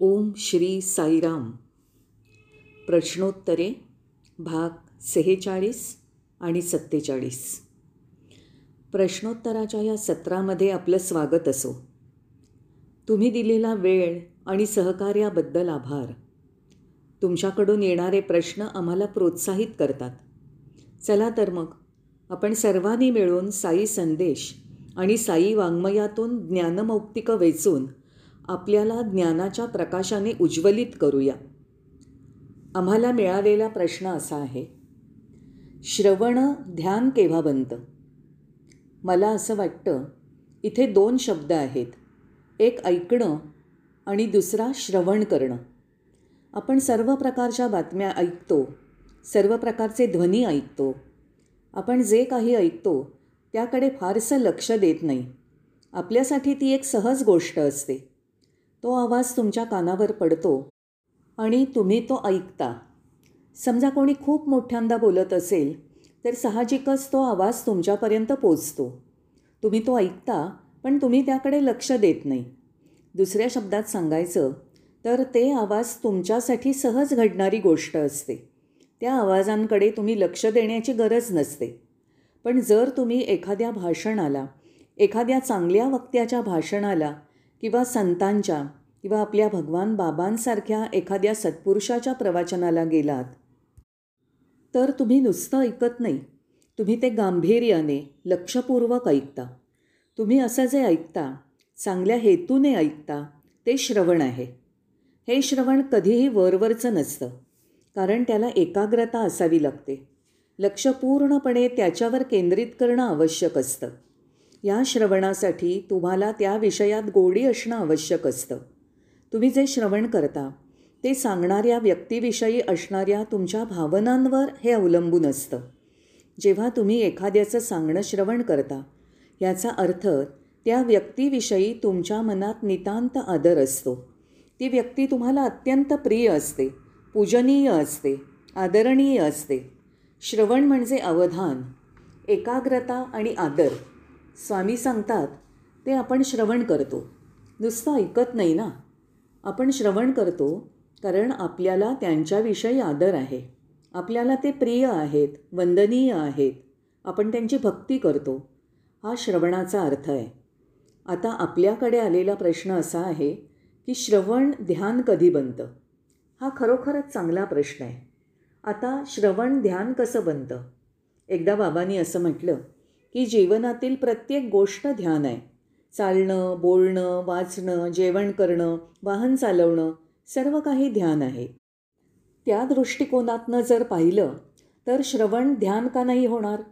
ओम श्री साईराम. प्रश्नोत्तरे भाग सेहेचाळीस आणि सत्तेचाळीस. प्रश्नोत्तराच्या या सत्रामध्ये आपलं स्वागत असो. तुम्ही दिलेला वेळ आणि सहकार्याबद्दल आभार. तुमच्याकडून येणारे प्रश्न आम्हाला प्रोत्साहित करतात. चला तर मग आपण सर्वांनी मिळून साई संदेश आणि साई वाङ्मयातून ज्ञानमौक्तिकं वेचून आपल्याला ज्ञानाच्या प्रकाशाने उज्ज्वलित करूया. आम्हाला मिळालेला प्रश्न असा आहे श्रवण ध्यान केव्हा बनतं? मला असं वाटतं इथे दोन शब्द आहेत. एक ऐकणं आणि दुसरा श्रवण करणं. आपण सर्व प्रकारच्या बातम्या ऐकतो सर्व प्रकारचे ध्वनी ऐकतो. आपण जे काही ऐकतो त्याकडे फारसं लक्ष देत नाही. आपल्यासाठी ती एक सहज गोष्ट असते. तो आवाज तुमच्या कानावर पडतो आणि तुम्ही तो ऐकता. समजा कोणी खूप मोठ्यांदा बोलत असेल तर साहजिकच तो आवाज तुमच्यापर्यंत पोचतो. तुम्ही तो ऐकता पण तुम्ही त्याकडे लक्ष देत नाही. दुसऱ्या शब्दात सांगायचं तर ते आवाज तुमच्यासाठी सहज घडणारी गोष्ट असते. त्या आवाजांकडे तुम्ही लक्ष देण्याची गरज नसते. पण जर तुम्ही एखाद्या भाषणाला एखाद्या चांगल्या वक्त्याच्या भाषणाला किंवा संतांच्या किंवा आपल्या भगवान बाबांसारख्या एखाद्या सत्पुरुषाच्या प्रवचनाला गेलात तर तुम्ही नुसतं ऐकत नाही. तुम्ही ते गांभीर्याने लक्षपूर्वक ऐकता. तुम्ही असं जे ऐकता चांगल्या हेतूने ऐकता ते श्रवण आहे. हे श्रवण कधीही वरवरचं नसतं कारण त्याला एकाग्रता असावी लागते. लक्ष पूर्णपणे त्याच्यावर केंद्रित करणं आवश्यक असतं. या श्रवणासाठी तुम्हाला त्या विषयात गोडी असणं आवश्यक असतं. तुम्ही जे श्रवण करता ते सांगणाऱ्या व्यक्तीविषयी असणाऱ्या तुमच्या भावनांवर हे अवलंबून असतं. जेव्हा तुम्ही एखाद्याचं सांगणं श्रवण करता याचा अर्थ त्या व्यक्तीविषयी तुमच्या मनात नितांत आदर असतो. ती व्यक्ती तुम्हाला अत्यंत प्रिय असते पूजनीय असते आदरणीय असते. श्रवण म्हणजे अवधान एकाग्रता आणि आदर. स्वामी सांगतात ते आपण श्रवण करतो. नुसतं ऐकत नाही ना? आपण श्रवण करतो कारण आपल्याला त्यांच्याविषयी आदर आहे. आपल्याला ते प्रिय आहेत वंदनीय आहेत. आपण त्यांची भक्ती करतो. हा श्रवणाचा अर्थ आहे. आता आपल्याकडे आलेला प्रश्न असा आहे की श्रवण ध्यान कधी बनतं? हा खरोखरच चांगला प्रश्न आहे. आता श्रवण ध्यान कसं बनतं? एकदा बाबांनी असं म्हटलं ही जीवनातील प्रत्येक गोष्ट ध्यान आहे. चालणं बोलणं वाचणं जेवण करणं वाहन चालवणं सर्व काही ध्यान आहे. त्या दृष्टिकोनातनं जर पाहिलं तर श्रवण ध्यान का नाही होणार?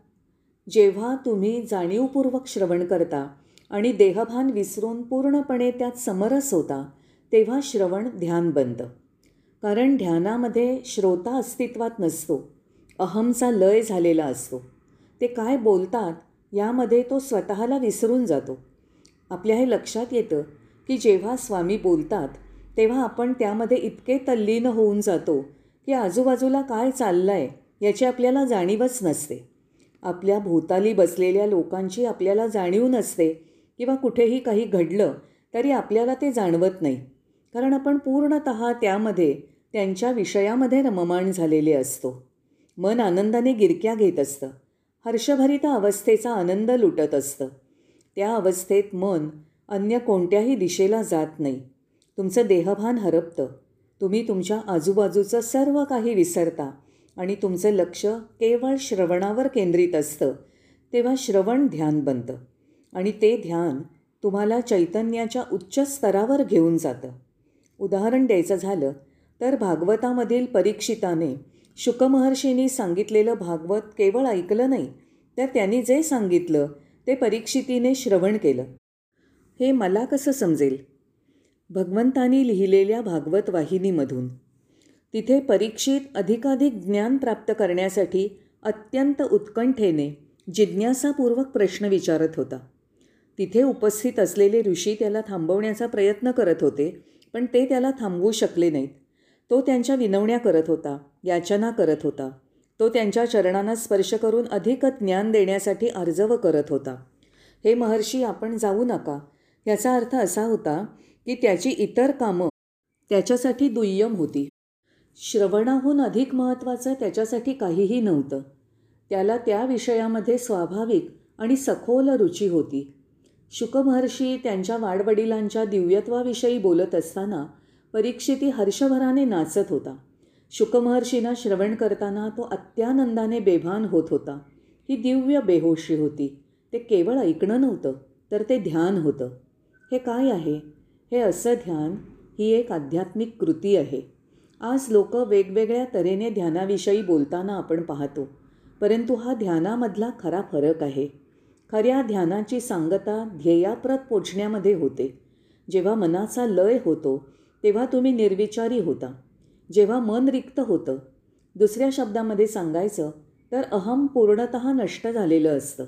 जेव्हा तुम्ही जाणीवपूर्वक श्रवण करता आणि देहभान विसरून पूर्णपणे त्यात समरस होता तेव्हा श्रवण ध्यान बनतं कारण ध्यानामध्ये श्रोता अस्तित्वात नसतो अहमचा लय झालेला असतो. ते काय बोलतात यामध्ये तो स्वतःला विसरून जातो. आपल्या हे लक्षात येतं की जेव्हा स्वामी बोलतात तेव्हा आपण त्यामध्ये इतके तल्लीन होऊन जातो की आजूबाजूला काय चाललं आहे याची आपल्याला जाणीवच नसते. आपल्या भोवताली बसलेल्या लोकांची आपल्याला जाणीव नसते किंवा कुठेही काही घडलं तरी आपल्याला ते जाणवत नाही. कारण आपण पूर्णत त्यामध्ये त्यांच्या विषयामध्ये रममाण झालेले असतो. मन आनंदाने गिरक्या घेत असतं. हर्षभरित अवस्थेचा आनंद लुटत असतं. त्या अवस्थेत मन अन्य कोणत्याही दिशेला जात नाही. तुमचं देहभान हरपतं. तुम्ही तुमच्या आजूबाजूचं सर्व काही विसरता आणि तुमचं लक्ष केवळ श्रवणावर केंद्रित असतं. तेव्हा श्रवण ध्यान बनतं आणि ते ध्यान तुम्हाला चैतन्याच्या उच्च स्तरावर घेऊन जातं. उदाहरण द्यायचं झालं तर भागवतामधील परीक्षिताने शुकमहर्षींनी सांगितलेलं भागवत केवळ ऐकलं नाही तर त्यांनी जे सांगितलं ते परीक्षितीने श्रवण केलं. हे मला कसं समजेल? भगवंतानी लिहिलेल्या भागवत वाहिनीमधून. तिथे परीक्षित अधिकाधिक ज्ञान प्राप्त करण्यासाठी अत्यंत उत्कंठेने जिज्ञासापूर्वक प्रश्न विचारत होता. तिथे उपस्थित असलेले ऋषी त्याला थांबवण्याचा प्रयत्न करत होते पण ते त्याला थांबवू शकले नाहीत. तो त्यांच्या विनवण्या करत होता याचना करत होता. तो त्यांच्या चरणांना स्पर्श करून अधिक ज्ञान देण्यासाठी अर्जव करत होता. हे महर्षी आपण जाऊ नका. याचा अर्थ असा होता की त्याची इतर कामं त्याच्यासाठी दुय्यम होती. श्रवणाहून अधिक महत्त्वाचं त्याच्यासाठी काहीही नव्हतं. त्याला त्या विषयामध्ये स्वाभाविक आणि सखोल रुची होती. शुकमहर्षी त्यांच्या वाडवडिलांच्या दिव्यत्वाविषयी बोलत असताना परीक्षिती हर्षभराने नाचत होता. शुकमहर्षींना श्रवण करताना तो अत्यानंदाने बेभान होत होता. ही दिव्य बेहोशी होती. ते केवळ ऐकणं नव्हतं तर ते ध्यान होतं. हे काय आहे? हे असं ध्यान ही एक आध्यात्मिक कृती आहे. आज लोक वेगवेगळ्या तऱ्हेने ध्यानाविषयी बोलताना आपण पाहतो परंतु हा ध्यानामधला खरा फरक आहे. खऱ्या ध्यानाची सांगता ध्येयाप्रत पोचण्यामध्ये होते. जेव्हा मनाचा लय होतो तेव्हा तुम्ही निर्विचारी होता. जेव्हा मन रिक्त होतं दुसऱ्या शब्दामध्ये सांगायचं तर अहम पूर्णत नष्ट झालेलं असतं.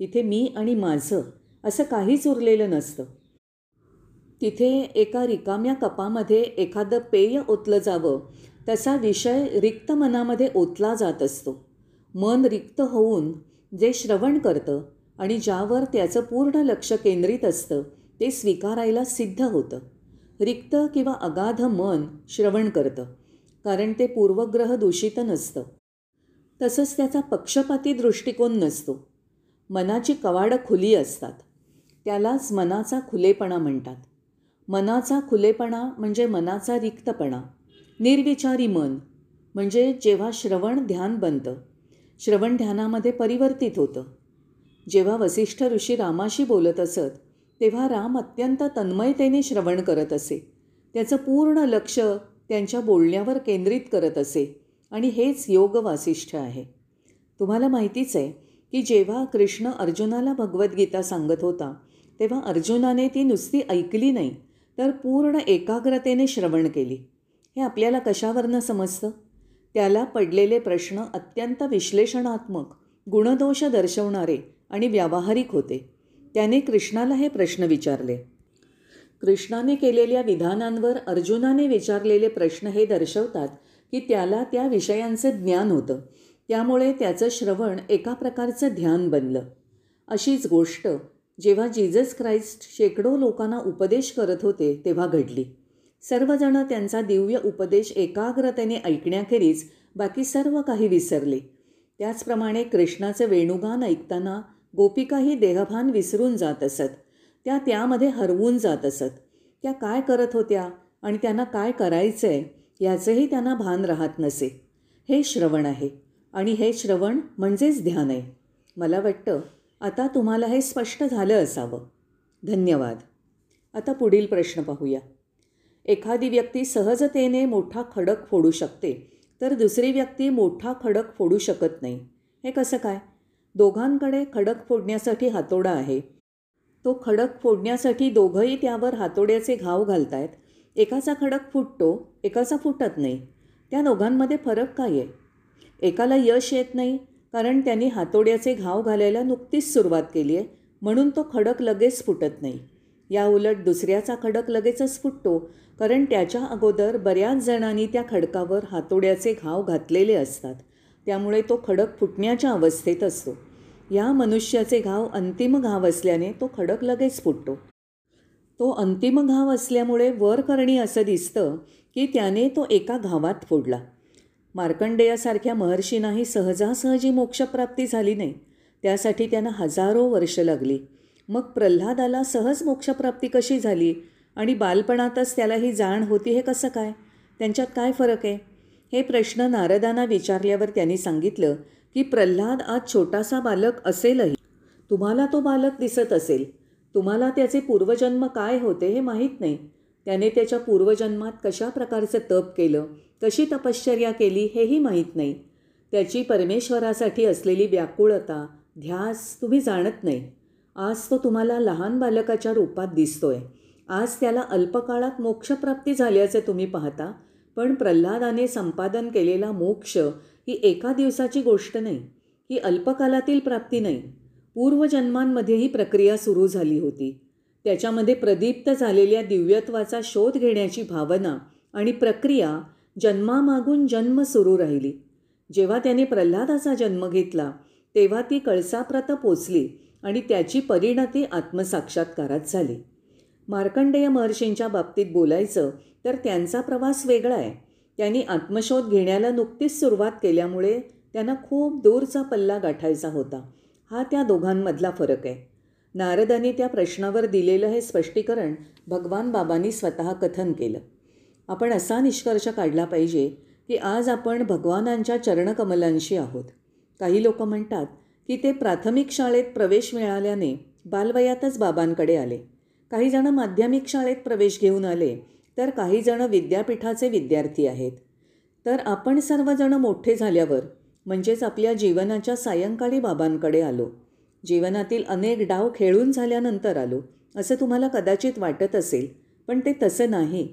तिथे मी आणि माझं असं काहीच उरलेलं नसतं. तिथे एका रिकाम्या कपामध्ये एखादं पेय ओतलं जावं तसा विषय रिक्त मनामध्ये ओतला जात असतो. मन रिक्त होऊन जे श्रवण करतं आणि ज्यावर त्याचं पूर्ण लक्ष केंद्रित असतं ते स्वीकारायला सिद्ध होतं. रिक्त किंवा अगाध मन श्रवण करतं कारण ते पूर्वग्रह दूषित नसतं. तसंच त्याचा पक्षपाती दृष्टिकोन नसतो. मनाची कवाडं खुली असतात. त्यालाच मनाचा खुलेपणा म्हणतात. मनाचा खुलेपणा म्हणजे मनाचा रिक्तपणा निर्विचारी मन म्हणजे जेव्हा श्रवण ध्यान बनतं श्रवण ध्यानामध्ये परिवर्तित होतं. जेव्हा वसिष्ठ ऋषी रामाशी बोलत असत तेव्हा राम अत्यंत तन्मयतेने श्रवण करत असे. त्याचं पूर्ण लक्ष त्यांच्या बोलण्यावर केंद्रित करत असे आणि हेच योग वासिष्ठ आहे. तुम्हाला माहितीच आहे की जेव्हा कृष्ण अर्जुनाला भगवद्गीता सांगत होता तेव्हा अर्जुनाने ती नुसती ऐकली नाही तर पूर्ण एकाग्रतेने श्रवण केली. हे आपल्याला कशावरनं समजतं? त्याला पडलेले प्रश्न अत्यंत विश्लेषणात्मक गुणदोष दर्शवणारे आणि व्यावहारिक होते. त्याने कृष्णाला हे प्रश्न विचारले. कृष्णाने केलेल्या विधानांवर अर्जुनाने विचारलेले प्रश्न हे दर्शवतात की त्याला त्या विषयांचं ज्ञान होतं. त्यामुळे त्याचं श्रवण एका प्रकारचं ध्यान बनलं. अशीच गोष्ट जेव्हा जीजस क्राइस्ट शेकडो लोकांना उपदेश करत होते तेव्हा घडली. सर्वजणं त्यांचा दिव्य उपदेश एकाग्रतेने ऐकण्याखेरीज बाकी सर्व काही विसरले. त्याचप्रमाणे कृष्णाचं वेणुगान ऐकताना गोपिकाही देहभान विसरून जात असत. त्या त्यामध्ये हरवून जात असत. त्या काय करत होत्या आणि त्यांना काय करायचं आहे याचंही त्यांना भान राहत नसे. हे श्रवण आहे आणि हे श्रवण म्हणजेच ध्यान आहे. मला वाटतं आता तुम्हाला हे स्पष्ट झालं असावं. धन्यवाद. आता पुढील प्रश्न पाहूया. एखादी व्यक्ती सहजतेने मोठा खडक फोडू शकते तर दुसरी व्यक्ती मोठा खडक फोडू शकत नाही. हे कसं काय? दोघांकडे खडक फोडण्यासाठी हातोडा आहे. तो खडक फोडण्यासाठी दोघंही त्यावर हातोड्याचे घाव घालत आहेत एकाचा खडक फुटतो एकाचा फुटत नाही. त्या दोघांमध्ये फरक काय आहे? एकाला यश येत नाही कारण त्यांनी हातोड्याचे घाव घालायला नुकतीच सुरुवात केली आहे म्हणून तो खडक लगेच फुटत नाही. या उलट दुसऱ्याचा खडक लगेचच फुटतो कारण त्याच्या अगोदर बऱ्याच जणांनी त्या खडकावर हातोड्याचे घाव घातलेले असतात. त्यामुळे तो खडक फुटण्याच्या अवस्थेत असतो. या मनुष्याचे घाव अंतिम घाव असल्याने तो खडक लगेच फुटतो. तो अंतिम घाव असल्यामुळे वर करणी असं दिसतं की त्याने तो एका घावात फोडला. मार्कंडेयासारख्या महर्षींनाही सहजासहजी मोक्षप्राप्ती झाली नाही. त्यासाठी त्यांना हजारो वर्ष लागली. मग प्रल्हादाला सहज मोक्षप्राप्ती कशी झाली? आणि बालपणातच त्याला ही जाण होती हे कसं काय? त्यांच्यात काय फरक आहे? हे प्रश्न नारदांना विचारल्यावर त्यांनी सांगितलं की प्रल्हाद आज छोटासा बालक असेलही. तुम्हाला तो बालक दिसत असेल. तुम्हाला त्याचे पूर्वजन्म काय होते हे माहीत नाही. त्याने त्याच्या पूर्वजन्मात कशा प्रकारचं तप केलं कशी तपश्चर्या केली हेही माहीत नाही. त्याची परमेश्वरासाठी असलेली व्याकुळता ध्यास तुम्ही जाणत नाही. आज तो तुम्हाला लहान बालकाच्या रूपात दिसतोय. आज त्याला अल्पकाळात मोक्षप्राप्ती झाल्याचे तुम्ही पाहता. पण प्रल्हादाने संपादन केलेला मोक्ष ही एका दिवसाची गोष्ट नाही ही अल्पकालातील प्राप्ती नाही. पूर्वजन्मांमध्ये ही प्रक्रिया सुरू झाली होती. त्याच्यामध्ये प्रदीप्त झालेल्या दिव्यत्वाचा शोध घेण्याची भावना आणि प्रक्रिया जन्मामागून जन्म सुरू राहिली. जेव्हा त्याने प्रल्हादाचा जन्म घेतला तेव्हा ती कळसाप्रत पोचली आणि त्याची परिणती आत्मसाक्षात्कारात झाली. मार्कंडेय महर्षींच्या बाबतीत बोलायचं तर त्यांचा प्रवास वेगळा आहे. त्यांनी आत्मशोध घेण्याला नुकतीच सुरुवात केल्यामुळे त्यांना खूप दूरचा पल्ला गाठायचा होता. हा त्या दोघांमधला फरक आहे. नारदाने त्या प्रश्नावर दिलेलं हे स्पष्टीकरण भगवान बाबांनी स्वतः कथन केलं. आपण असा निष्कर्ष काढला पाहिजे की आज आपण भगवानांच्या चरणकमलांशी आहोत. काही लोक म्हणतात की ते प्राथमिक शाळेत प्रवेश मिळाल्याने बालवयातच बाबांकडे आले. काही जण माध्यमिक शाळेत प्रवेश घेऊन आले तर काही जण विद्यापीठाचे विद्यार्थी आहेत. तर आपण सर्वजण मोठे झाल्यावर म्हणजेच आपल्या जीवनाच्या सायंकाळी बाबांकडे आलो. जीवनातील अनेक डाव खेळून झाल्यानंतर आलो असं तुम्हाला कदाचित वाटत असेल पण ते तसं नाही.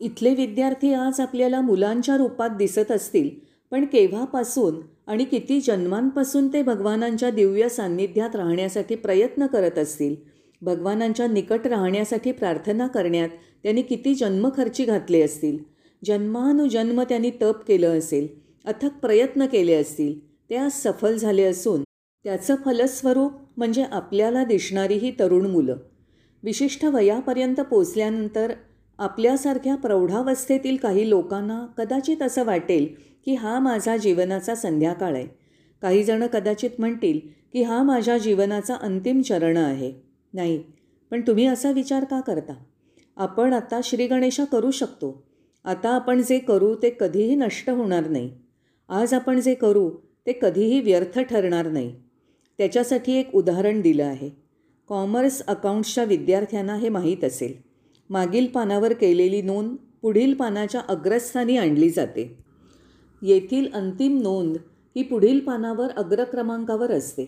इथले विद्यार्थी आज आपल्याला मुलांच्या रूपात दिसत असतील पण केव्हापासून आणि किती जन्मांपासून ते भगवानांच्या दिव्य सान्निध्यात राहण्यासाठी प्रयत्न करत असतील भगवानांच्या निकट राहण्यासाठी प्रार्थना करण्यात त्यांनी किती जन्मखर्ची घातले असतील. जन्मानुजन्म त्यांनी तप केलं असेल अथक प्रयत्न केले असतील ते आज सफल झाले असून त्याचं फलस्वरूप म्हणजे आपल्याला दिसणारी ही तरुण मुलं. विशिष्ट वयापर्यंत पोचल्यानंतर आपल्यासारख्या प्रौढावस्थेतील काही लोकांना कदाचित असं वाटेल की हा माझा जीवनाचा संध्याकाळ आहे. काहीजणं कदाचित म्हणतील की हा माझ्या जीवनाचा अंतिम चरण आहे. नाही पण तुम्ही असा विचार का करता? आपण आता श्रीगणेशा करू शकतो. आता आपण जे करू ते कधीही नष्ट होणार नाही. आज आपण जे करू ते कधीही व्यर्थ ठरणार नाही. त्याच्यासाठी एक उदाहरण दिलं आहे. कॉमर्स अकाउंट्सच्या विद्यार्थ्यांना हे माहीत असेल. मागील पानावर केलेली नोंद पुढील पानाच्या अग्रस्थानी आणली जाते. येथील अंतिम नोंद ही पुढील पानावर अग्रक्रमांकावर असते.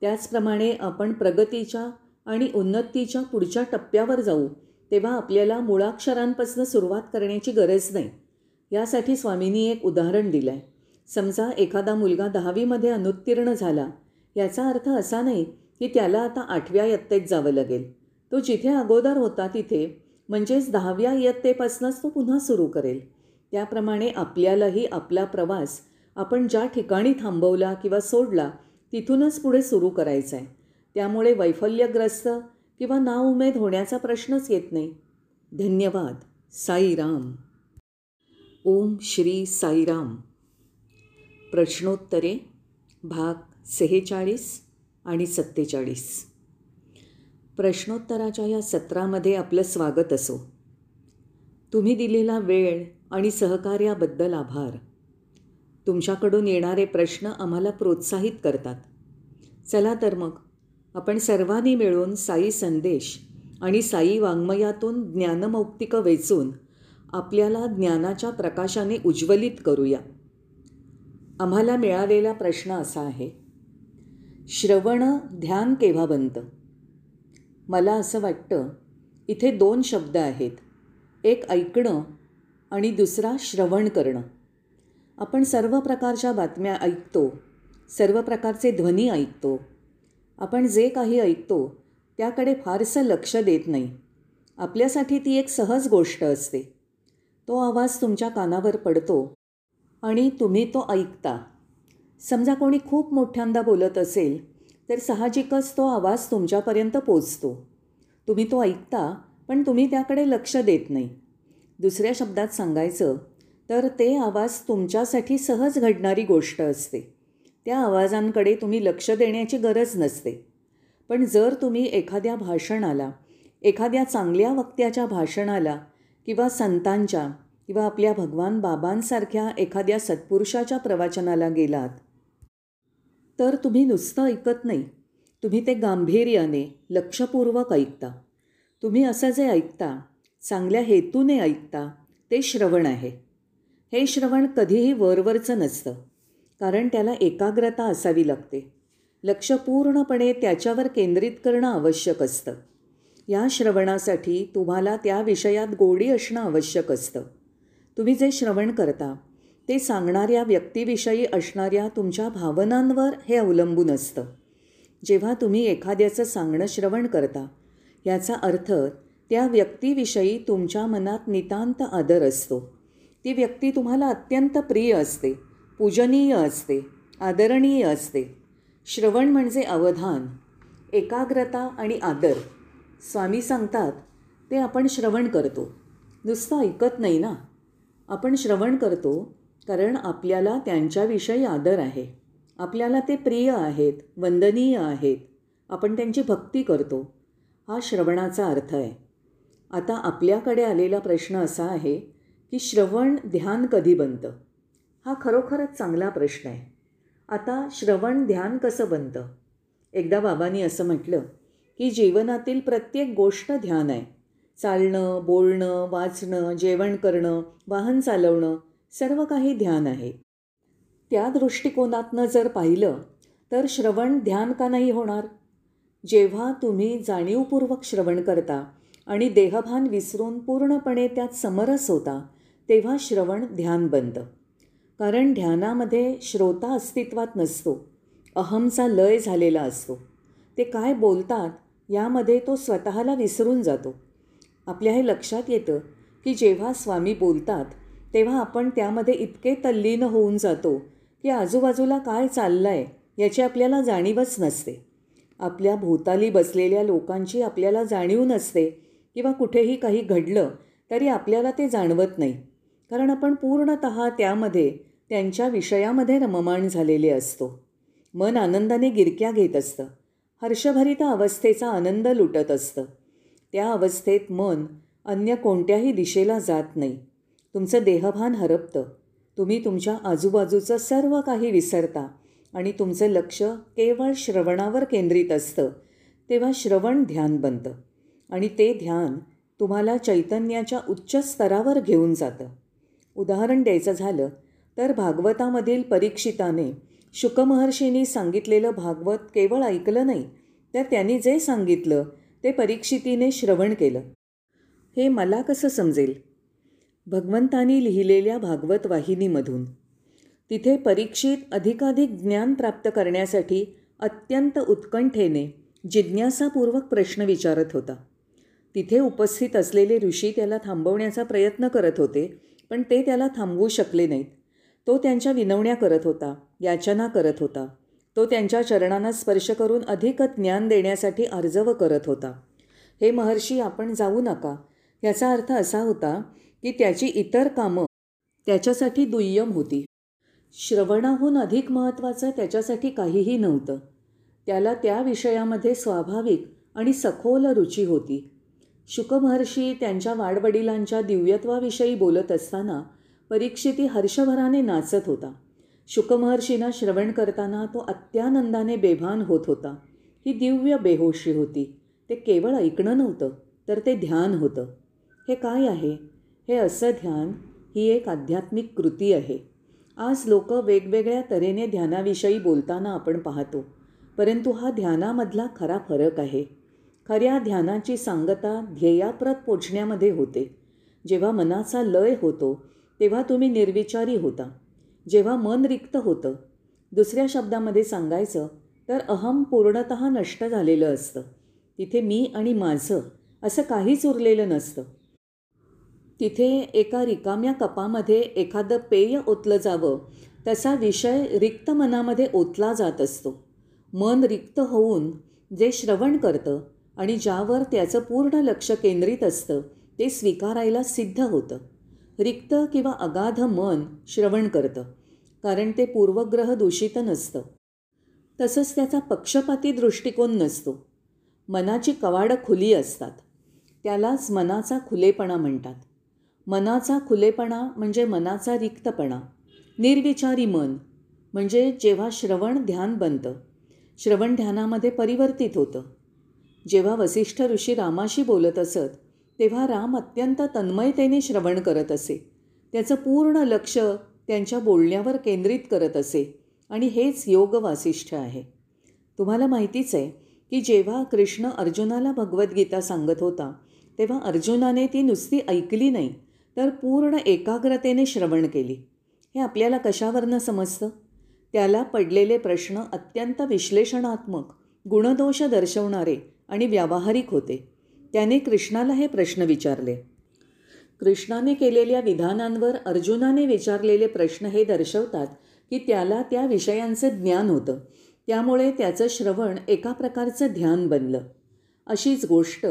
त्याचप्रमाणे आपण प्रगतीच्या आणि उन्नतीच्या पुढच्या टप्प्यावर जाऊ तेव्हा आपल्याला मुळाक्षरांपासून सुरुवात करण्याची गरज नाही. यासाठी स्वामींनी एक उदाहरण दिलं आहे समजा एखादा मुलगा दहावीमध्ये अनुत्तीर्ण झाला याचा अर्थ असा नाही की त्याला आता आठव्या इयत्तेत जावं लागेल. तो जिथे अगोदर होता तिथे म्हणजेच दहाव्या इयत्तेपासूनच तो पुन्हा सुरू करेल. त्याप्रमाणे आपल्यालाही आपला प्रवास आपण ज्या ठिकाणी थांबवला किंवा सोडला तिथूनच पुढे सुरू करायचा आहे त्यामुळे वैफल्यग्रस्त किंवा नाउमेद होण्याचा प्रश्नच येत नाही. धन्यवाद. साईराम. ओम श्री साईराम. प्रश्नोत्तरे भाग सेहेचाळीस आणि सत्तेचाळीस. प्रश्नोत्तराच्या या सत्रामध्ये आपलं स्वागत असो. तुम्ही दिलेला वेळ आणि सहकार्याबद्दल आभार. तुमच्याकडून येणारे प्रश्न आम्हाला प्रोत्साहित करतात. चला तर मग आपण सर्वांनी मिळून साई संदेश आणि साई वाङ्मयातून ज्ञानमौक्तिकं वेचून आपल्याला ज्ञानाच्या प्रकाशाने उज्ज्वलित करूया. आम्हाला मिळालेला प्रश्न असा आहे श्रवण ध्यान केव्हा बनतं? मला असं वाटतं इथे दोन शब्द आहेत. एक ऐकणं आणि दुसरा श्रवण करणं. आपण सर्व प्रकारच्या बातम्या ऐकतो सर्व प्रकारचे ध्वनी ऐकतो आपण जे काही ऐकतो त्याकडे फारसं लक्ष देत नाही. आपल्यासाठी ती एक सहज गोष्ट असते. तो आवाज तुमच्या कानावर पडतो आणि तुम्ही तो ऐकता. समजा कोणी खूप मोठ्यांदा बोलत असेल तर साहजिकच तो आवाज तुमच्यापर्यंत पोचतो. तुम्ही तो ऐकता पण तुम्ही त्याकडे लक्ष देत नाही. दुसऱ्या शब्दात सांगायचं तर ते आवाज तुमच्यासाठी सहज घडणारी गोष्ट असते. त्या आवाजांकडे तुम्ही लक्ष देण्याची गरज नसते. पण जर तुम्ही एखाद्या भाषणाला एखाद्या चांगल्या वक्त्याच्या भाषणाला किंवा संतांच्या किंवा आपल्या भगवान बाबांसारख्या एखाद्या सत्पुरुषाच्या प्रवचनाला गेलात तर तुम्ही नुसतं ऐकत नाही. तुम्ही ते गांभीर्याने लक्षपूर्वक ऐकता. तुम्ही असं जे ऐकता चांगल्या हेतूने ऐकता ते श्रवण आहे. हे श्रवण कधीही वरवरचं नसतं. कारण त्याला एकाग्रता असावी लागते. लक्ष पूर्णपणे त्याच्यावर केंद्रित करणं आवश्यक असतं. या श्रवणासाठी तुम्हाला त्या विषयात गोडी असणं आवश्यक असतं. तुम्ही जे श्रवण करता ते सांगणाऱ्या व्यक्तीविषयी असणाऱ्या तुमच्या भावनांवर हे अवलंबून असतं. जेव्हा तुम्ही एखाद्याचं सांगणं श्रवण करता याचा अर्थ त्या व्यक्तीविषयी तुमच्या मनात नितांत आदर असतो. ती व्यक्ती तुम्हाला अत्यंत प्रिय असते. पूजनीय असते आदरणीय असते. श्रवण म्हणजे अवधान एकाग्रता आणि आदर. स्वामी सांगतात ते आपण श्रवण करतो. नुसतं ऐकत नाही ना? आपण श्रवण करतो कारण आपल्याला त्यांच्याविषयी आदर आहे. आपल्याला ते प्रिय आहेत वंदनीय आहेत. आपण त्यांची भक्ती करतो. हा श्रवणाचा अर्थ आहे. आता आपल्याकडे आलेला प्रश्न असा आहे की श्रवण ध्यान कधी बनतं? हा खरोखरच चांगला प्रश्न आहे. आता श्रवण ध्यान कसं बनतं? एकदा बाबांनी असं म्हटलं की जीवनातील प्रत्येक गोष्ट ध्यान आहे. चालणं बोलणं वाचणं जेवण करणं वाहन चालवणं सर्व काही ध्यान आहे. त्या दृष्टिकोनातनं जर पाहिलं तर श्रवण ध्यान का नाही होणार? जेव्हा तुम्ही जाणीवपूर्वक श्रवण करता आणि देहभान विसरून पूर्णपणे त्यात समरस होता तेव्हा श्रवण ध्यान बनतं. कारण ध्यानामध्ये श्रोता अस्तित्वात नसतो. अहमचा लय झालेला असतो. ते काय बोलतात यामध्ये तो स्वतःला विसरून जातो. आपल्या हे लक्षात येतं की जेव्हा स्वामी बोलतात तेव्हा आपण त्यामध्ये इतके तल्लीन होऊन जातो की आजूबाजूला काय चाललं आहे याची आपल्याला जाणीवच नसते. आपल्या भोवताली बसलेल्या लोकांची आपल्याला जाणीव नसते किंवा कुठेही काही घडलं तरी आपल्याला ते जाणवत नाही. कारण आपण पूर्णत त्यामध्ये त्यांच्या विषयामध्ये रममाण झालेले असतो. मन आनंदाने गिरक्या घेत असतं. हर्षभरित अवस्थेचा आनंद लुटत असतं. त्या अवस्थेत मन अन्य कोणत्याही दिशेला जात नाही. तुमचं देहभान हरपतं. तुम्ही तुमच्या आजूबाजूचं सर्व काही विसरता आणि तुमचं लक्ष केवळ श्रवणावर केंद्रित असतं तेव्हा श्रवण ध्यान बनतं आणि ते ध्यान तुम्हाला चैतन्याच्या उच्च स्तरावर घेऊन जातं. उदाहरण द्यायचं झालं तर भागवतामधील परीक्षिताने शुकमहर्षींनी सांगितलेलं भागवत केवळ ऐकलं नाही तर त्यांनी जे सांगितलं ते परीक्षितीने श्रवण केलं. हे मला कसं समजेल? भगवंतानी लिहिलेल्या भागवत वाहिनीमधून. तिथे परीक्षित अधिकाधिक ज्ञान प्राप्त करण्यासाठी अत्यंत उत्कंठेने जिज्ञासापूर्वक प्रश्न विचारत होता. तिथे उपस्थित असलेले ऋषी त्याला थांबवण्याचा प्रयत्न करत होते पण ते त्याला थांबवू शकले नाहीत. तो त्यांच्या विनवण्या करत होता याचना करत होता. तो त्यांच्या चरणांना स्पर्श करून अधिक ज्ञान देण्यासाठी अर्जव करत होता. हे महर्षी आपण जाऊ नका. याचा अर्थ असा होता की त्याची इतर कामं त्याच्यासाठी दुय्यम होती. श्रवणाहून अधिक महत्त्वाचं त्याच्यासाठी काहीही नव्हतं. त्याला त्या विषयामध्ये स्वाभाविक आणि सखोल रुची होती. शुकमहर्षी त्यांच्या वाडवडिलांच्या दिव्यत्वाविषयी बोलत असताना परीक्षिती हर्षभराने नाचत होता. शुकमहर्षींना श्रवण करताना तो अत्यानंदाने बेभान होत होता. ही दिव्य बेहोशी होती. ते केवळ ऐकणं नव्हतं तर ते ध्यान होतं. हे काय आहे? हे असं ध्यान ही एक आध्यात्मिक कृती आहे. आज लोक वेगवेगळ्या तऱ्हेने ध्यानाविषयी बोलताना आपण पाहतो परंतु हा ध्यानामधला खरा फरक आहे. खऱ्या ध्यानाची सांगता ध्येयाप्रत पोचण्यामध्ये होते. जेव्हा मनाचा लय होतो तेव्हा तुम्ही निर्विचारी होता. जेव्हा मन रिक्त होतं दुसऱ्या शब्दामध्ये सांगायचं तर अहम पूर्णत नष्ट झालेलं असतं. तिथे मी आणि माझं असं काहीच उरलेलं नसतं. तिथे एका रिकाम्या कपामध्ये एखादं पेय ओतलं जावं तसा विषय रिक्त मनामध्ये ओतला जात असतो. मन रिक्त होऊन जे श्रवण करतं आणि ज्यावर त्याचं पूर्ण लक्ष केंद्रित असतं ते स्वीकारायला सिद्ध होतं. रिक्त किंवा अगाध मन श्रवण करतं कारण ते पूर्वग्रह दूषित नसतं. तसंच त्याचा पक्षपाती दृष्टिकोन नसतो. मनाची कवाडं खुली असतात. त्यालाच मनाचा खुलेपणा म्हणतात. मनाचा खुलेपणा म्हणजे मनाचा रिक्तपणा. निर्विचारी मन म्हणजे जेव्हा श्रवण ध्यान बनतं श्रवण ध्यानामध्ये परिवर्तित होतं. जेव्हा वसिष्ठ ऋषी रामाशी बोलत असत तेव्हा राम अत्यंत तन्मयतेने श्रवण करत असे. त्याचं पूर्ण लक्ष त्यांच्या बोलण्यावर केंद्रित करत असे आणि हेच योग वासिष्ठ आहे. तुम्हाला माहितीच आहे की जेव्हा कृष्ण अर्जुनाला भगवद्गीता सांगत होता तेव्हा अर्जुनाने ती नुसती ऐकली नाही तर पूर्ण एकाग्रतेने श्रवण केली. हे आपल्याला कशावरनं समजतं? त्याला पडलेले प्रश्न अत्यंत विश्लेषणात्मक गुणदोष दर्शवणारे आणि व्यावहारिक होते. त्याने कृष्णाला हे प्रश्न विचारले. कृष्णाने केलेल्या विधानांवर अर्जुनाने विचारलेले प्रश्न हे दर्शवतात की त्याला त्या विषयांचं ज्ञान होतं. त्यामुळे त्याचं श्रवण एका प्रकारचं ध्यान बनलं. अशीच गोष्ट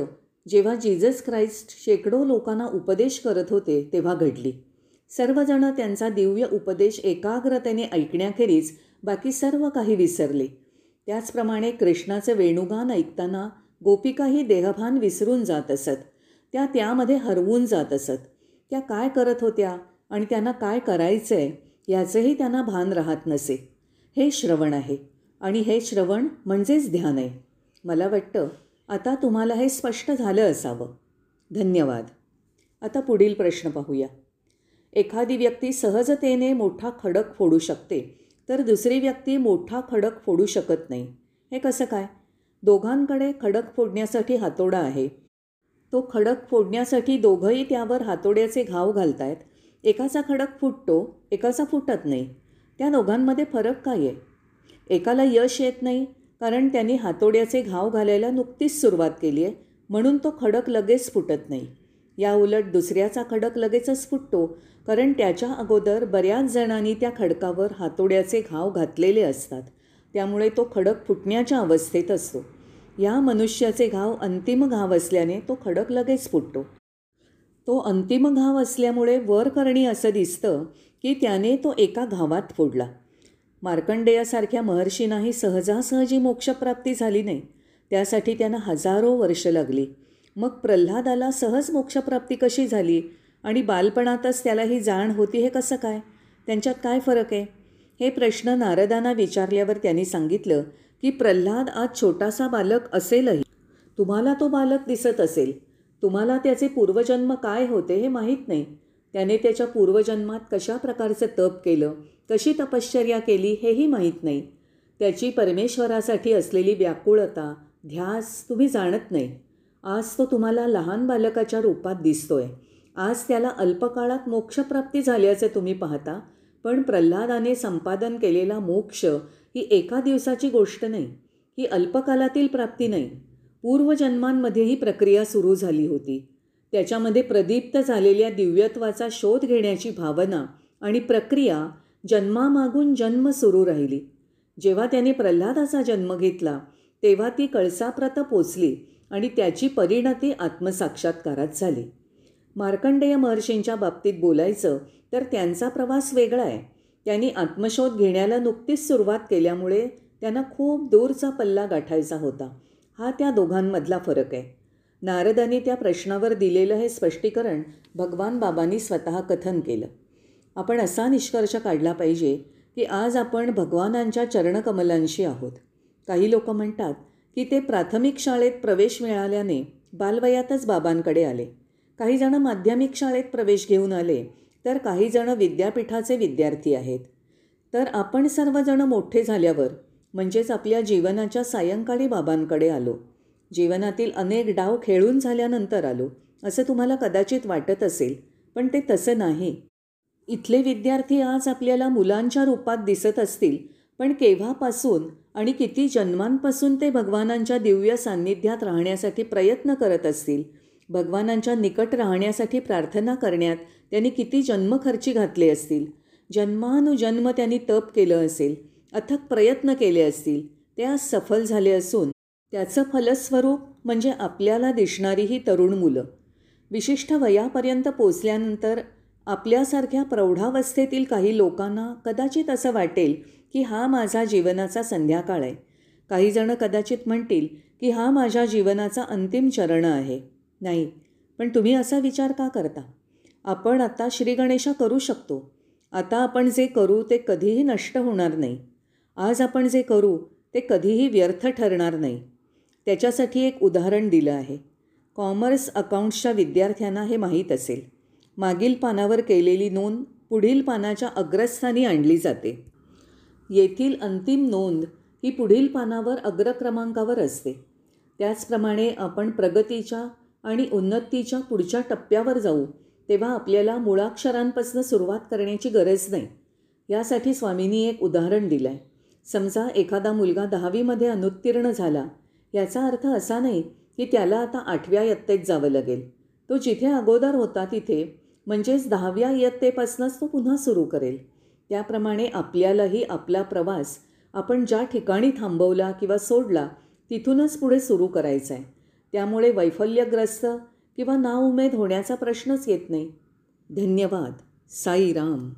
जेव्हा जीजस क्राइस्ट शेकडो लोकांना उपदेश करत होते तेव्हा घडली. सर्वजणं त्यांचा दिव्य उपदेश एकाग्रतेने ऐकण्याखेरीज बाकी सर्व काही विसरले. त्याचप्रमाणे कृष्णाचं वेणुगान ऐकताना गोपिकाही देहभान विसरून जात असत. त्या त्यामध्ये हरवून जात असत. त्या काय करत होत्या आणि त्यांना काय करायचं आहे याचंही त्यांना भान राहत नसे. हे श्रवण आहे आणि हे श्रवण म्हणजेच ध्यान आहे. मला वाटतं आता तुम्हाला हे स्पष्ट झालं असावं. धन्यवाद. आता पुढील प्रश्न पाहूया. एखादी व्यक्ती सहजतेने मोठा खडक फोडू शकते तर दुसरी व्यक्ती मोठा खडक फोडू शकत नाही. हे कसं काय? दोघांकडे खडक फोडण्यासाठी हातोडा आहे. तो खडक फोडण्यासाठी दोघंही त्यावर हातोड्याचे घाव घालतायत. एकाचा खडक फुटतो एकाचा फुटत नाही. त्या दोघांमध्ये फरक काय आहे? एकाला यश येत नाही कारण त्यांनी हातोड्याचे घाव घालायला नुकतीच सुरुवात केली आहे म्हणून तो खडक लगेच फुटत नाही. या उलट दुसऱ्याचा खडक लगेचच फुटतो कारण त्याच्या अगोदर बऱ्याच जणांनी त्या खडकावर हातोड्याचे घाव घातलेले असतात. त्यामुळे तो खडक फुटण्याच्या अवस्थेत असतो. या मनुष्याचे घाव अंतिम घाव असल्याने तो खडक लगेच फुटतो. तो अंतिम घाव असल्यामुळे वर करणी असं दिसतं की त्याने तो एका घावात फोडला. मार्कंडेयासारख्या महर्षींनाही सहजासहजी मोक्षप्राप्ती झाली नाही. त्यासाठी त्यांना हजारो वर्ष लागली. मग प्रल्हादाला सहज मोक्षप्राप्ती कशी झाली? आणि बालपणातच त्याला ही जाण होती हे कसं काय? त्यांच्यात काय फरक आहे? हे प्रश्न नारदांना विचारल्यावर त्यांनी सांगितलं की प्रल्हाद आज छोटासा बालक असेलही. तुम्हाला तो बालक दिसत असेल. तुम्हाला त्याचे पूर्वजन्म काय होते हे माहीत नाही. त्याने त्याच्या पूर्वजन्मात कशा प्रकारचं तप केलं कशी तपश्चर्या केली हेही माहीत नाही. त्याची परमेश्वरासाठी असलेली व्याकुळता ध्यास तुम्ही जाणत नाही. आज तो तुम्हाला लहान बालकाच्या रूपात दिसतोय. आज त्याला अल्पकाळात मोक्षप्राप्ती झाल्याचे तुम्ही पाहता. पण प्रल्हादाने संपादन केलेला मोक्ष ही एका दिवसाची गोष्ट नाही ही अल्पकालातील प्राप्ती नाही. पूर्वजन्मांमध्ये ही प्रक्रिया सुरू झाली होती. त्याच्यामध्ये प्रदीप्त झालेल्या दिव्यत्वाचा शोध घेण्याची भावना आणि प्रक्रिया जन्मामागून जन्म सुरू राहिली. जेव्हा त्याने प्रल्हादाचा जन्म घेतला तेव्हा ती कळसाप्रत पोचली आणि त्याची परिणती आत्मसाक्षात्कारात झाली. मार्कंडेय महर्षींच्या बाबतीत बोलायचं तर त्यांचा प्रवास वेगळा आहे. त्यांनी आत्मशोध घेण्याला नुकतीच सुरुवात केल्यामुळे त्यांना खूप दूरचा पल्ला गाठायचा होता. हा त्या दोघांमधला फरक आहे. नारदाने त्या प्रश्नावर दिलेलं हे स्पष्टीकरण भगवान बाबांनी स्वतः कथन केलं. आपण असा निष्कर्ष काढला पाहिजे की आज आपण भगवानांच्या चरणकमलांशी आहोत. काही लोक म्हणतात की ते प्राथमिक शाळेत प्रवेश मिळाल्याने बालवयातच बाबांकडे आले. काही जण माध्यमिक शाळेत प्रवेश घेऊन आले तर काही जण विद्यापीठाचे विद्यार्थी आहेत. तर आपण सर्वजण मोठे झाल्यावर म्हणजेच आपल्या जीवनाच्या सायंकाळी बाबांकडे आलो. जीवनातील अनेक डाव खेळून झाल्यानंतर आलो असं तुम्हाला कदाचित वाटत असेल पण ते तसं नाही. इथले विद्यार्थी आज आपल्याला मुलांच्या रूपात दिसत असतील पण केव्हापासून आणि किती जन्मांपासून ते भगवानांच्या दिव्य सान्निध्यात राहण्यासाठी प्रयत्न करत असतील भगवानांच्या निकट राहण्यासाठी प्रार्थना करण्यात त्यांनी किती जन्मखर्ची घातले असतील. जन्मानुजन्म त्यांनी तप केलं असेल अथक प्रयत्न केले असतील ते आज सफल झाले असून त्याचं फलस्वरूप म्हणजे आपल्याला दिसणारी ही तरुण मुलं. विशिष्ट वयापर्यंत पोचल्यानंतर आपल्यासारख्या प्रौढावस्थेतील काही लोकांना कदाचित असं वाटेल की हा माझा जीवनाचा संध्याकाळ आहे. काही जणं कदाचित म्हणतील की हा माझ्या जीवनाचा अंतिम चरण आहे. नाही पण तुम्ही असा विचार का करता? आपण आता श्रीगणेशा करू शकतो. आता आपण जे करू ते कधीही नष्ट होणार नाही. आज आपण जे करू ते कधीही व्यर्थ ठरणार नाही. त्याच्यासाठी एक उदाहरण दिलं आहे. कॉमर्स अकाउंट्सच्या विद्यार्थ्यांना हे माहीत असेल. मागील पानावर केलेली नोंद पुढील पानाच्या अग्रस्थानी आणली जाते. येथील अंतिम नोंद ही पुढील पानावर अग्रक्रमांकावर असते. त्याचप्रमाणे आपण प्रगतीच्या आणि उन्नतीच्या पुढच्या टप्प्यावर जाऊ तेव्हा आपल्याला मुळाक्षरांपासून सुरुवात करण्याची गरज नाही. यासाठी स्वामींनी एक उदाहरण दिलं आहे समजा एखादा मुलगा दहावीमध्ये अनुत्तीर्ण झाला. याचा अर्थ असा नाही की त्याला आता आठव्या इयत्तेत जावं लागेल. तो जिथे अगोदर होता तिथे म्हणजेच दहाव्या इयत्तेपासूनच तो पुन्हा सुरू करेल. त्याप्रमाणे आपल्यालाही आपला प्रवास आपण ज्या ठिकाणी थांबवला किंवा सोडला तिथूनच पुढे सुरू करायचा आहे त्यामुळे वैफल्यग्रस्त किंवा नाउमेद होण्याचा प्रश्नच येत नाही. धन्यवाद. साईराम.